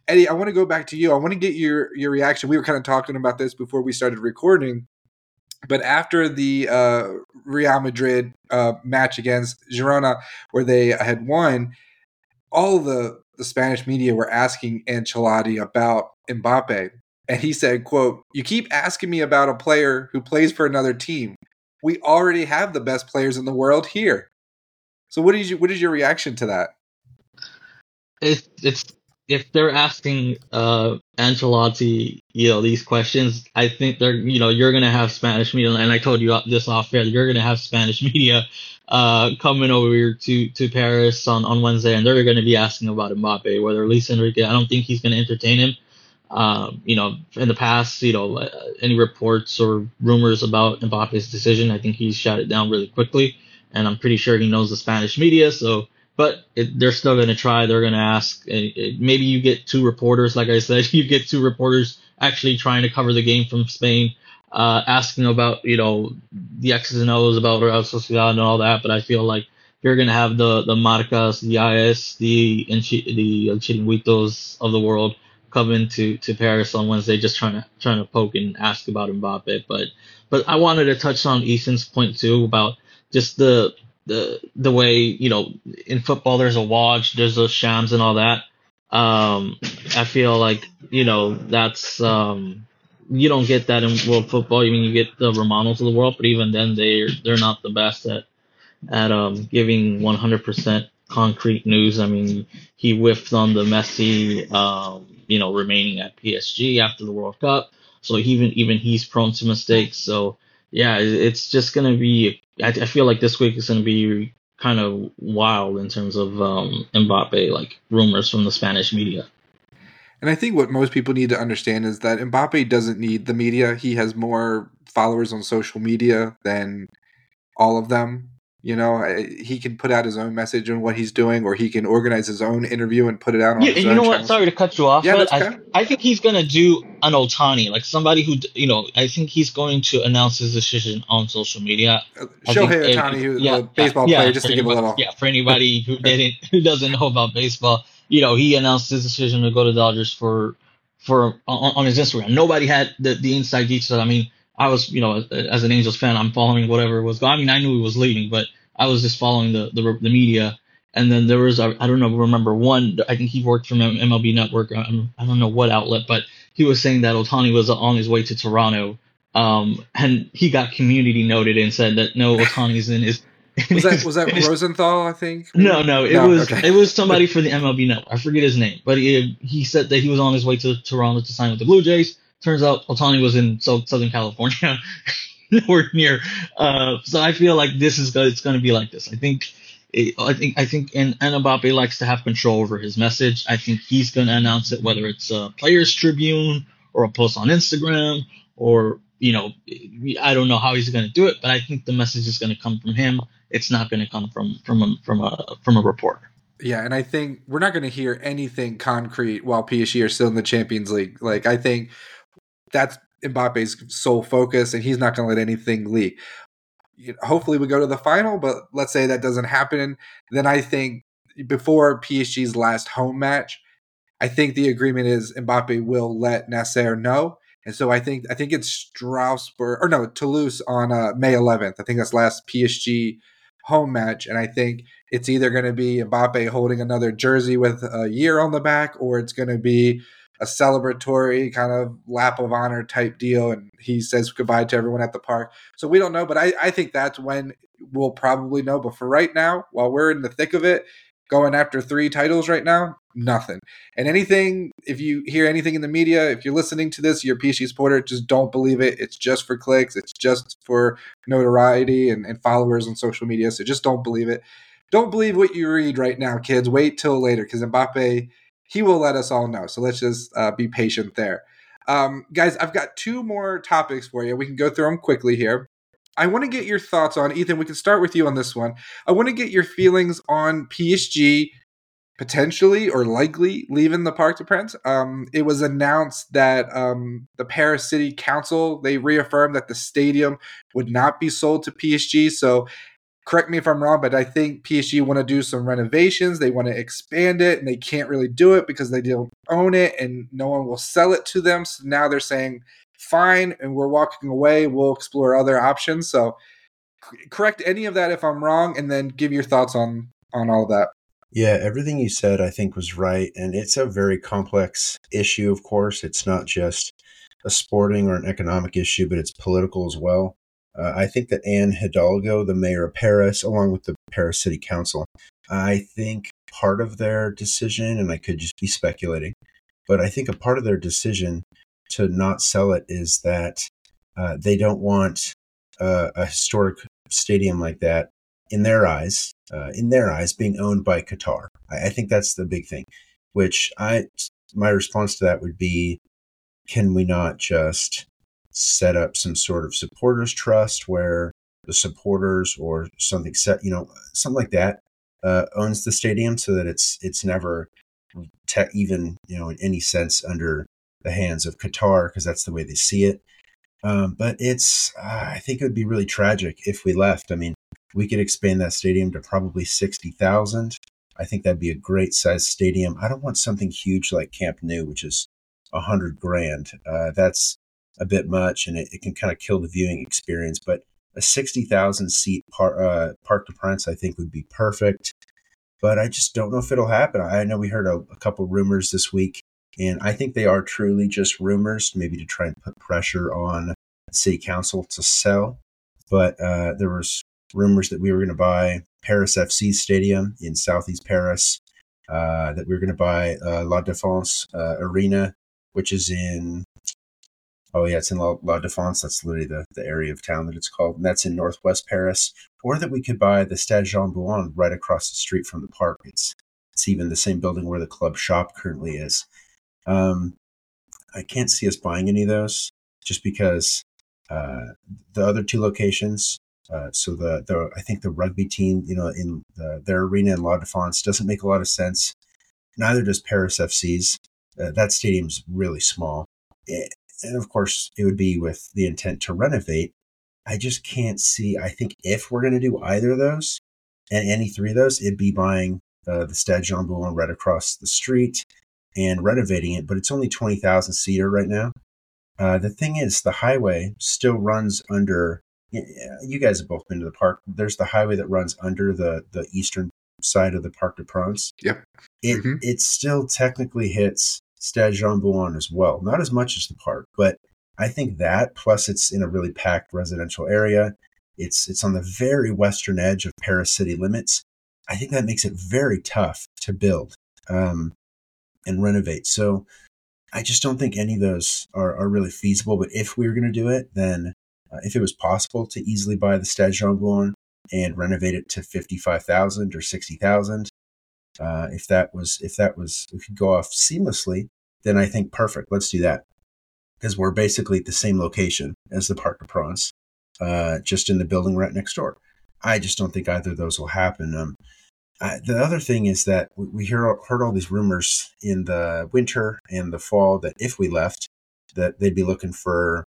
Eddie, I want to go back to you. I want to get your your reaction. We were kind of talking about this before we started recording, but after the uh, Real Madrid uh, match against Girona, where they had won, all the the Spanish media were asking Ancelotti about Mbappe, and he said, "quote You keep asking me about a player who plays for another team. We already have the best players in the world here. So what is your, what is your reaction to that? it's it's if they're asking uh Ancelotti, you know, these questions, I think they're you know you're gonna have Spanish media, and I told you this off air, you're gonna have Spanish media uh coming over to to Paris on on Wednesday, and they're gonna be asking about Mbappe, whether Luis Enrique, I don't think he's gonna entertain him. Um, you know, in the past, you know, uh, any reports or rumors about Mbappe's decision, I think he's shot it down really quickly, and I'm pretty sure he knows the Spanish media, so but it, they're still going to try. They're going to ask. It, maybe you get two reporters, like I said, you get two reporters actually trying to cover the game from Spain, uh, asking about you know the X's and O's about Real Sociedad and all that. But I feel like you're going to have the the Marcas, the AS, the the Chiringuitos of the world coming to to Paris on Wednesday, just trying to trying to poke and ask about Mbappe. But but I wanted to touch on Ethan's point too about just the the the way you know in football there's a Woj, there's those shams and all that. Um, I feel like you know that's um, you don't get that in world football. I mean, you get the Romanos of the world, but even then they're they're not the best at at um, giving 100% concrete news. I mean, he whiffed on the Messi, um, you know, remaining at PSG after the World Cup, so even even he's prone to mistakes. So yeah, it's just gonna be. I, I feel like this week is gonna be kind of wild in terms of um, Mbappe, like rumors from the Spanish media. And I think what most people need to understand is that Mbappe doesn't need the media. He has more followers on social media than all of them. You know, he can put out his own message on what he's doing, or he can organize his own interview and put it out on. Yeah, you know what? Sorry to cut you off, yeah, but I, I think he's gonna do an Ohtani, like somebody who you know. I think he's going to announce his decision on social media. Uh, Shohei Ohtani, who yeah, baseball yeah, player, just to give a little. Yeah, for anybody who didn't, who doesn't know about baseball, you know, he announced his decision to go to Dodgers for for on, on his Instagram. Nobody had the the inside details. I mean, I was, you know, as an Angels fan, I'm following whatever was going. I mean, I knew he was leaving, but I was just following the the, the media, and then there was I don't know remember one I think he worked from MLB Network I, I don't know what outlet, but he was saying that Ohtani was on his way to Toronto, um, and he got community noted and said that no Ohtani's in his. was that was that Rosenthal? I think. No, no, it no, was okay. it was somebody for the MLB Network. I forget his name, but he he said that he was on his way to Toronto to sign with the Blue Jays. Turns out Ohtani was in Southern California. nowhere near. Uh, so I feel like this is it's going to be like this. I think. I think I think and, and Mbappe likes to have control over his message. I think he's going to announce it whether it's a Players Tribune or a post on Instagram or you know I don't know how he's going to do it, but I think the message is going to come from him. It's not going to come from from a, from a from a reporter. Yeah, and I think we're not going to hear anything concrete while PSG are still in the Champions League. Like I think that's Mbappe's sole focus, and he's not going to let anything leak. hopefully, we go to the final, but let's say that doesn't happen. Then I think before PSG's last home match, I think the agreement is Mbappe will let Nasser know. And so I think I think it's Strasbourg or no Toulouse on uh, May 11th. I think that's last PSG home match, and I think it's either going to be Mbappe holding another jersey with a year on the back, or it's going to be a celebratory kind of lap of honor type deal and he says goodbye to everyone at the park. So we don't know but i, I think that's when we'll probably know. But for right now while we're in the thick of it going after three titles right now nothing. And anything if you hear anything in the media if you're listening to this you're psg supporter just don't believe it. It's just for clicks. It's just for notoriety and, and followers on social media. So just don't believe it. Don't believe what you read right now kids. Wait till later because mbappe he will let us all know. So let's just uh, be patient there. Um, guys, I've got two more topics for you. We can go through them quickly here. I want to get your thoughts on Ethan. We can start with you on this one. I want to get your feelings on PSG potentially or likely leaving the Parc des Princes. Um, it was announced that um, the Paris City Council they reaffirmed that the stadium would not be sold to PSG. So correct me if I'm wrong, but I think PSG want to do some renovations. They want to expand it, and they can't really do it because they don't own it, and no one will sell it to them. So now they're saying, "Fine," and we're walking away. We'll explore other options. So, correct any of that if I'm wrong, and then give your thoughts on on all of that. Yeah, everything you said I think was right, and it's a very complex issue. Of course, it's not just a sporting or an economic issue, but it's political as well. Uh, I think that Anne Hidalgo, the mayor of Paris, along with the Paris City Council, I think part of their decision, and I could just be speculating, but I think a part of their decision to not sell it is that uh, they don't want uh, a historic stadium like that in their eyes, uh, in their eyes, being owned by Qatar. I, I think that's the big thing. Which I, my response to that would be, can we not just set up some sort of supporters trust where the supporters or something set, you know, something like that uh, owns the stadium so that it's it's never te- even you know in any sense under the hands of Qatar because that's the way they see it. Um, but it's uh, I think it would be really tragic if we left. I mean, we could expand that stadium to probably sixty thousand. I think that'd be a great size stadium. I don't want something huge like Camp Nou, which is a hundred grand. Uh, that's a bit much, and it, it can kind of kill the viewing experience. But a 60,000 seat par, uh, Parc de Prince, I think, would be perfect. But I just don't know if it'll happen. I know we heard a, a couple rumors this week, and I think they are truly just rumors, maybe to try and put pressure on city council to sell. But uh, there was rumors that we were going to buy Paris FC Stadium in Southeast Paris, uh, that we were going to buy uh, La Défense uh, Arena, which is in Oh yeah, it's in La, La Défense. That's literally the, the area of town that it's called, and that's in Northwest Paris. Or that we could buy the Stade Jean Bouin right across the street from the park. It's it's even the same building where the club shop currently is. Um, I can't see us buying any of those just because uh, the other two locations. Uh, so the the I think the rugby team, you know, in the, their arena in La Défense doesn't make a lot of sense. Neither does Paris FC's. Uh, that stadium's really small. It, and of course it would be with the intent to renovate. I just can't see i think if we're going to do either of those and any three of those it'd be buying uh, the stade jean bouin right across the street and renovating it but it's only 20000 seater right now. Uh, the thing is the highway still runs under you guys have both been to the park. There's the highway that runs under the the eastern side of the parc de prince yep. It mm-hmm. it still technically hits Stade Jean Bouin as well. Not as much as the park, but I think that plus it's in a really packed residential area. It's it's on the very western edge of Paris city limits. I think that makes it very tough to build um, and renovate. So I just don't think any of those are, are really feasible. But if we were going to do it, then uh, if it was possible to easily buy the Stade Jean Bouin and renovate it to fifty five thousand or sixty thousand, uh, if that was if that was we could go off seamlessly, then I think perfect. Let's do that because we're basically at the same location as the Parc de Prince, uh, just in the building right next door. I just don't think either of those will happen. Um, I, the other thing is that we, we hear heard all these rumors in the winter and the fall that if we left, that they'd be looking for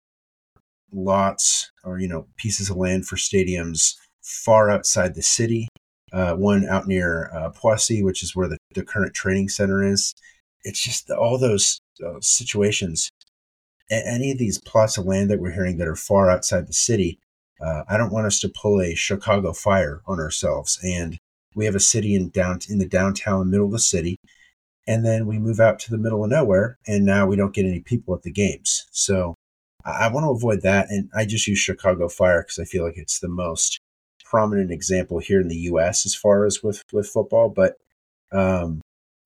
lots or you know pieces of land for stadiums far outside the city uh, one out near uh, Poissy, which is where the, the current training center is. It's just all those uh, situations. A- any of these plots of land that we're hearing that are far outside the city, uh, I don't want us to pull a Chicago fire on ourselves. And we have a city in down in the downtown middle of the city, and then we move out to the middle of nowhere, and now we don't get any people at the games. So I, I want to avoid that, and I just use Chicago fire because I feel like it's the most prominent example here in the U.S. as far as with with football, but um,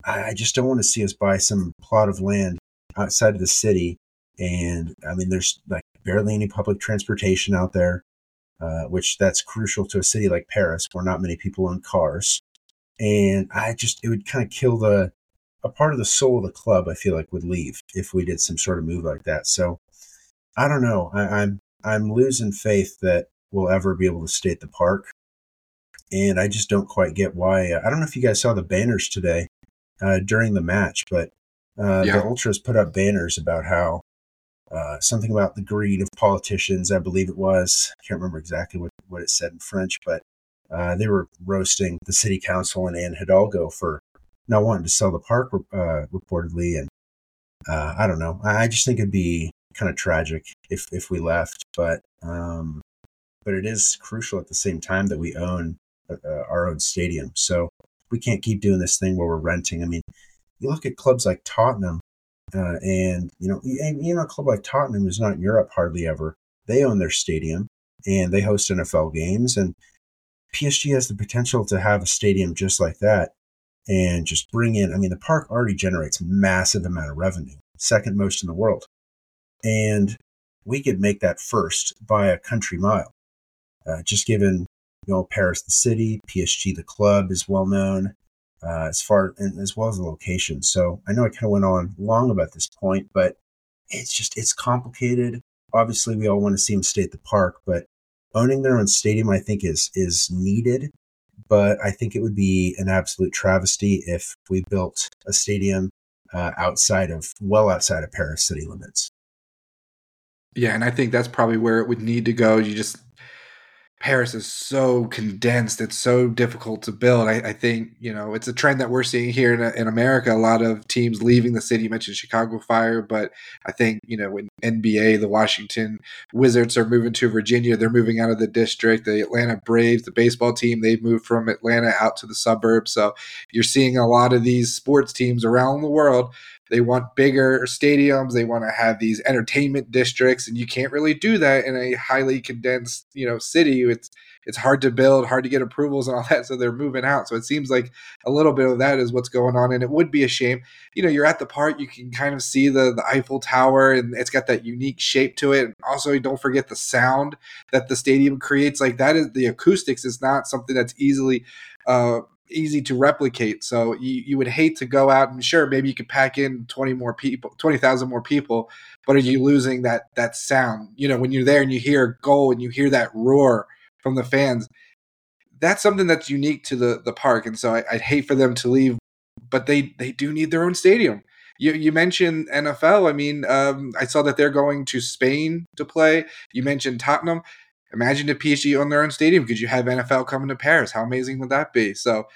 I just don't want to see us buy some plot of land outside of the city. And I mean, there's like barely any public transportation out there, uh, which that's crucial to a city like Paris, where not many people own cars. And I just it would kind of kill the a part of the soul of the club. I feel like would leave if we did some sort of move like that. So I don't know. I, I'm I'm losing faith that will ever be able to stay at the park. And I just don't quite get why. Uh, I don't know if you guys saw the banners today uh, during the match, but uh, yeah. the Ultras put up banners about how uh, something about the greed of politicians, I believe it was. I can't remember exactly what, what it said in French, but uh, they were roasting the city council and Anne Hidalgo for not wanting to sell the park uh, reportedly. And I don't know. I, I just think it'd be kind of tragic if, if we left. But um, but it is crucial at the same time that we own uh, uh, our own stadium. So we can't keep doing this thing where we're renting. I mean, you look at clubs like Tottenham, uh, and you know, you know, a club like Tottenham is not in Europe hardly ever. They own their stadium and they host NFL games, and PSG has the potential to have a stadium just like that. and just bring in. I mean, the park already generates massive amount of revenue, second most in the world, and we could make that first by a country mile. Uh, just given you know Paris, the city, PSG, the club is well known. Uh, as far and as well as the location. So I know I kind of went on long about this point, but it's just it's complicated. Obviously, we all want to see them stay at the park, but owning their own stadium, I think, is is needed but I think it would be an absolute travesty if we built a stadium uh, outside of, well outside of Paris city limits. Yeah, and I think that's probably where it would need to go. You just Paris is so condensed; it's so difficult to build. I, I think you know it's a trend that we're seeing here in, in America. A lot of teams leaving the city. You mentioned Chicago Fire, but I think you know in NBA, the Washington Wizards are moving to Virginia. They're moving out of the district. The Atlanta Braves, the baseball team, they've moved from Atlanta out to the suburbs. So you're seeing a lot of these sports teams around the world they want bigger stadiums. They want to have these entertainment districts, and you can't really do that in a highly condensed, you know, city. It's it's hard to build, hard to get approvals and all that. So they're moving out. So it seems like a little bit of that is what's going on, and it would be a shame. You know, you're at the park, you can kind of see the the Eiffel Tower, and it's got that unique shape to it. And Also, don't forget the sound that the stadium creates. Like that is the acoustics is not something that's easily uh, easy to replicate. So you, you would hate to go out and sure, maybe you could pack in 20 more people, 20,000 more people, but are you losing that, that sound? You know, when you're there and you hear a goal and you hear that roar from the fans, that's something that's unique to the, the park. And so I, I'd hate for them to leave, but they, they do need their own stadium. You, you mentioned NFL. I mean, um, I saw that they're going to Spain to play. You mentioned Tottenham Imagine if PSG owned their own stadium. Could you have NFL coming to Paris? How amazing would that be? So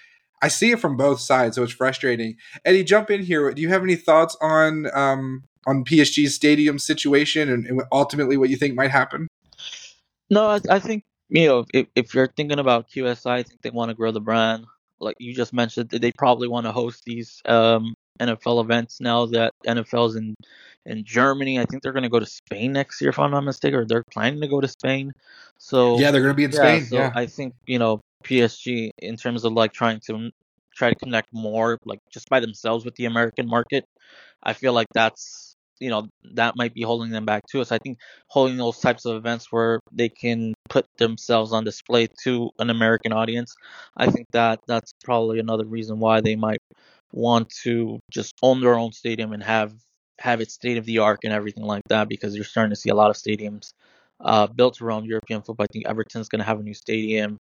I see it from both sides, so it's frustrating. Eddie, jump in here. Do you have any thoughts on um, on PSG's stadium situation and, and ultimately what you think might happen? No, I, I think you know if, if you're thinking about QSI, I think they want to grow the brand. Like you just mentioned, they probably want to host these um, NFL events now that NFL's in in Germany. I think they're going to go to Spain next year, if I'm not mistaken, or they're planning to go to Spain. So yeah, they're going to be in yeah, Spain. So yeah, I think you know PSG in terms of like trying to try to connect more, like just by themselves with the American market. I feel like that's you know that might be holding them back too. So I think holding those types of events where they can put themselves on display to an American audience, I think that that's probably another reason why they might want to just own their own stadium and have have it state of the art and everything like that because you're starting to see a lot of stadiums uh, built around European football. I think Everton's going to have a new stadium.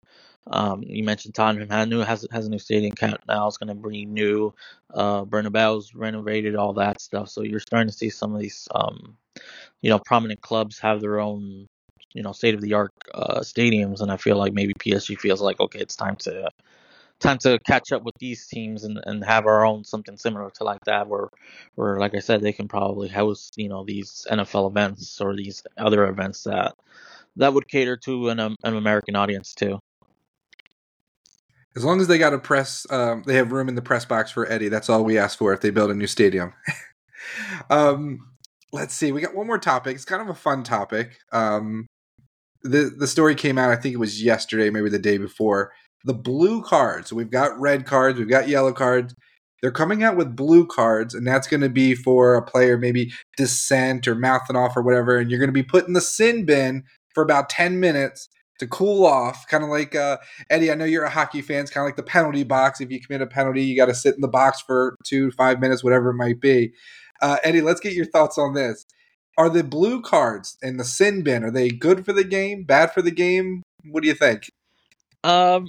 Um, you mentioned Tottenham has, has, a new stadium. Now it's going to be new. Uh, Bernabeu's renovated, all that stuff. So you're starting to see some of these, um, you know, prominent clubs have their own, you know, state of the art uh, stadiums. And I feel like maybe PSG feels like, okay, it's time to time to catch up with these teams and, and have our own something similar to like that where where like I said they can probably host you know these NFL events or these other events that that would cater to an, um, an American audience too. As long as they got a press, um, they have room in the press box for Eddie. That's all we ask for if they build a new stadium. um, let's see. We got one more topic. It's kind of a fun topic. Um, the the story came out. I think it was yesterday, maybe the day before the blue cards. We've got red cards, we've got yellow cards. They're coming out with blue cards, and that's going to be for a player maybe dissent or mouthing off or whatever. And you're going to be put in the sin bin for about 10 minutes to cool off. Kind of like uh, Eddie, I know you're a hockey fan. It's kind of like the penalty box. If you commit a penalty, you got to sit in the box for two, five minutes, whatever it might be. Uh, Eddie, let's get your thoughts on this. Are the blue cards in the sin bin, are they good for the game, bad for the game? What do you think? Um,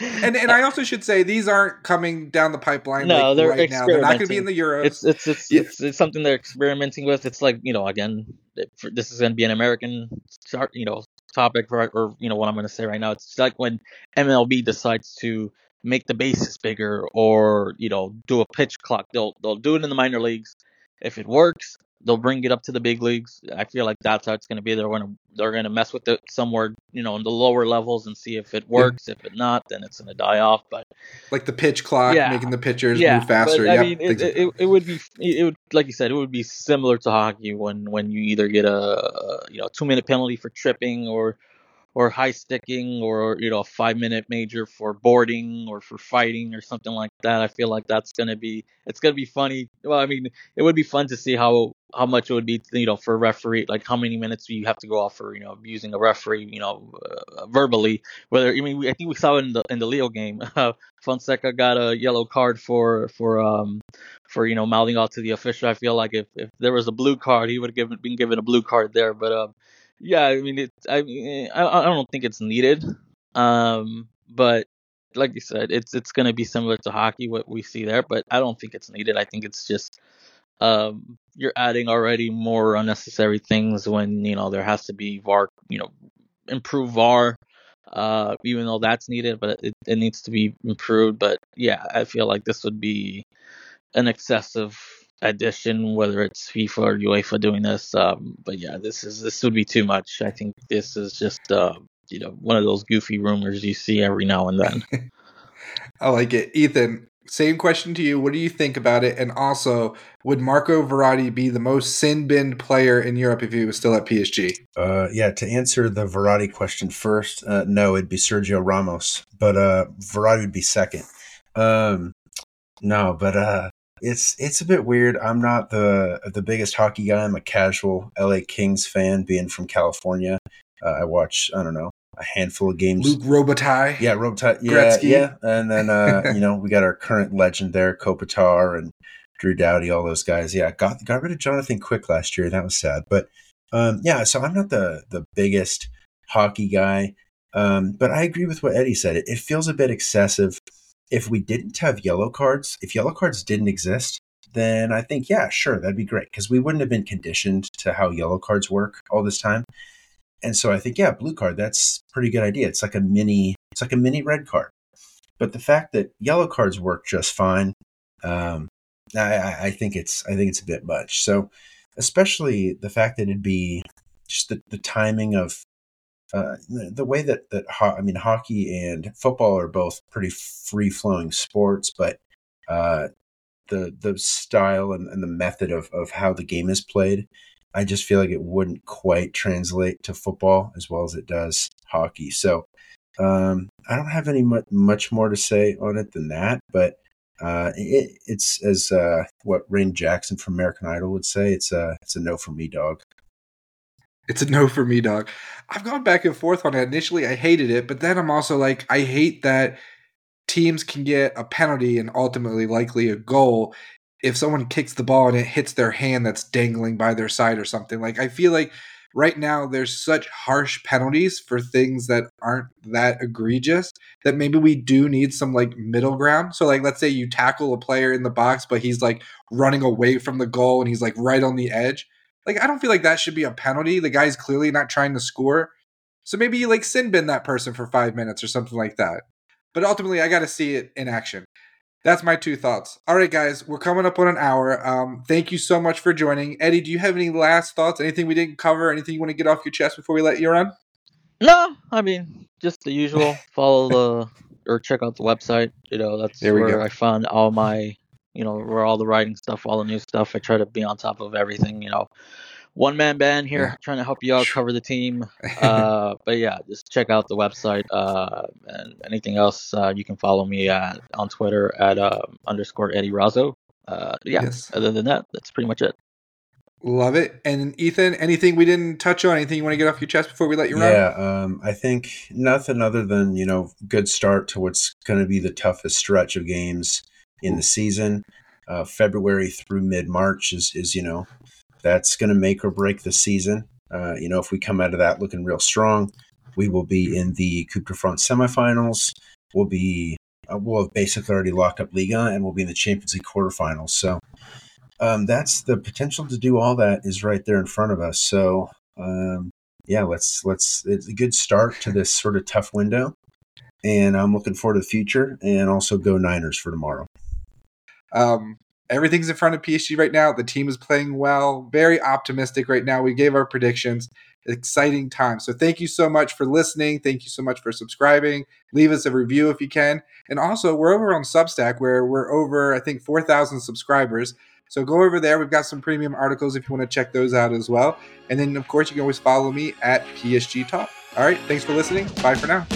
and and I also should say these aren't coming down the pipeline. No, like they're right now. They're not going to be in the Euros. It's it's it's, yeah. it's, it's something they're experimenting with. It's like you know, again, this is going to be an American start, you know, topic for, or you know what I'm going to say right now. It's like when MLB decides to make the bases bigger or you know do a pitch clock. They'll they'll do it in the minor leagues. If it works, they'll bring it up to the big leagues. I feel like that's how it's going to be. They're going to they're going to mess with it somewhere, you know, in the lower levels and see if it works. Yeah. If it not, then it's going to die off. But like the pitch clock, yeah. making the pitchers yeah, move faster. But, I mean, it, it, it, would be it would like you said, it would be similar to hockey when when you either get a, a you know two minute penalty for tripping or or high sticking or you know a five minute major for boarding or for fighting or something like that. I feel like that's gonna be it's gonna be funny. Well, I mean, it would be fun to see how how much it would be you know for a referee like how many minutes you have to go off for you know abusing a referee you know uh, verbally. Whether I mean I think we saw in the in the Lille game, uh, Fonseca got a yellow card for for um for you know mouthing off to the official. I feel like if if there was a blue card, he would have given been given a blue card there, but um yeah, I mean, it. I I, I don't think it's needed. Um, but like you said, it's it's going to be similar to hockey what we see there, but I don't think it's needed. I think it's just um, you're adding already more unnecessary things when you know there has to be VAR, you know, improve VAR. Uh, even though that's needed, but it, it needs to be improved. But yeah, I feel like this would be an excessive addition, whether it's FIFA or UEFA doing this. Um, but yeah, this is this would be too much. I think this is just uh, you know one of those goofy rumors you see every now and then. I like it, Ethan. Same question to you. What do you think about it? And also, would Marco Verratti be the most sin binned player in Europe if he was still at PSG? Uh, yeah, to answer the Verratti question first, uh, no, it'd be Sergio Ramos, but uh, Verratti would be second. Um, no, but uh, it's it's a bit weird. I'm not the the biggest hockey guy. I'm a casual LA Kings fan, being from California. Uh, I watch I don't know a handful of games. Luc Robitaille, yeah, Robitaille, yeah, Gretzky. yeah, and then uh, you know we got our current legend there, Kopitar and Drew Doughty, all those guys. Yeah, got got rid of Jonathan Quick last year. That was sad, but um, yeah. So I'm not the the biggest hockey guy, um, but I agree with what Eddie said. It, it feels a bit excessive if we didn't have yellow cards, if yellow cards didn't exist, then I think, yeah, sure, that'd be great because we wouldn't have been conditioned to how yellow cards work all this time. And so I think, yeah, blue card, that's pretty good idea. It's like a mini, it's like a mini red card. But the fact that yellow cards work just fine, um, I, I think it's, I think it's a bit much. So, especially the fact that it'd be just the, the timing of uh, the way that that ho- I mean, hockey and football are both pretty free flowing sports, but uh, the the style and, and the method of of how the game is played, I just feel like it wouldn't quite translate to football as well as it does hockey. So um, I don't have any much, much more to say on it than that, but uh, it, it's as uh, what Randy Jackson from American Idol would say. It's a it's a no for me, dog. It's a no for me, dog. I've gone back and forth on it. Initially, I hated it, but then I'm also like, I hate that teams can get a penalty and ultimately likely a goal if someone kicks the ball and it hits their hand that's dangling by their side or something. Like, I feel like right now there's such harsh penalties for things that aren't that egregious that maybe we do need some like middle ground. So, like, let's say you tackle a player in the box, but he's like running away from the goal and he's like right on the edge like I don't feel like that should be a penalty. The guy's clearly not trying to score. So maybe you like sin bin that person for five minutes or something like that. But ultimately, I got to see it in action. That's my two thoughts. All right, guys, we're coming up on an hour. Um, thank you so much for joining. Eddie, do you have any last thoughts? Anything we didn't cover? Anything you want to get off your chest before we let you run? No, I mean just the usual. Follow the or check out the website. You know, that's where go. I found all my you know, where all the writing stuff, all the new stuff. I try to be on top of everything, you know. One man band here, yeah. trying to help you out, cover the team. Uh, but yeah, just check out the website. Uh, and anything else, uh, you can follow me at, on Twitter at uh, underscore Eddie Razo. Uh, yeah, yes. other than that, that's pretty much it. Love it. And Ethan, anything we didn't touch on? Anything you want to get off your chest before we let you run? Yeah, um, I think nothing other than you know good start to what's going to be the toughest stretch of games in the season. Uh, February through mid March is is you know that's going to make or break the season. Uh, you know, if we come out of that looking real strong, we will be in the Coupe de France semifinals. We'll be uh, we'll have basically already locked up Liga, and we'll be in the Champions League quarterfinals. So um, that's the potential to do all that is right there in front of us. So um, yeah, let's let's it's a good start to this sort of tough window, and I'm looking forward to the future, and also go Niners for tomorrow. Um, everything's in front of PSG right now. The team is playing well, very optimistic right now. We gave our predictions. Exciting time. So thank you so much for listening. Thank you so much for subscribing. Leave us a review if you can. And also, we're over on Substack where we're over, I think, 4,000 subscribers. So go over there. We've got some premium articles if you want to check those out as well. And then, of course, you can always follow me at PSG Talk. All right, thanks for listening. Bye for now.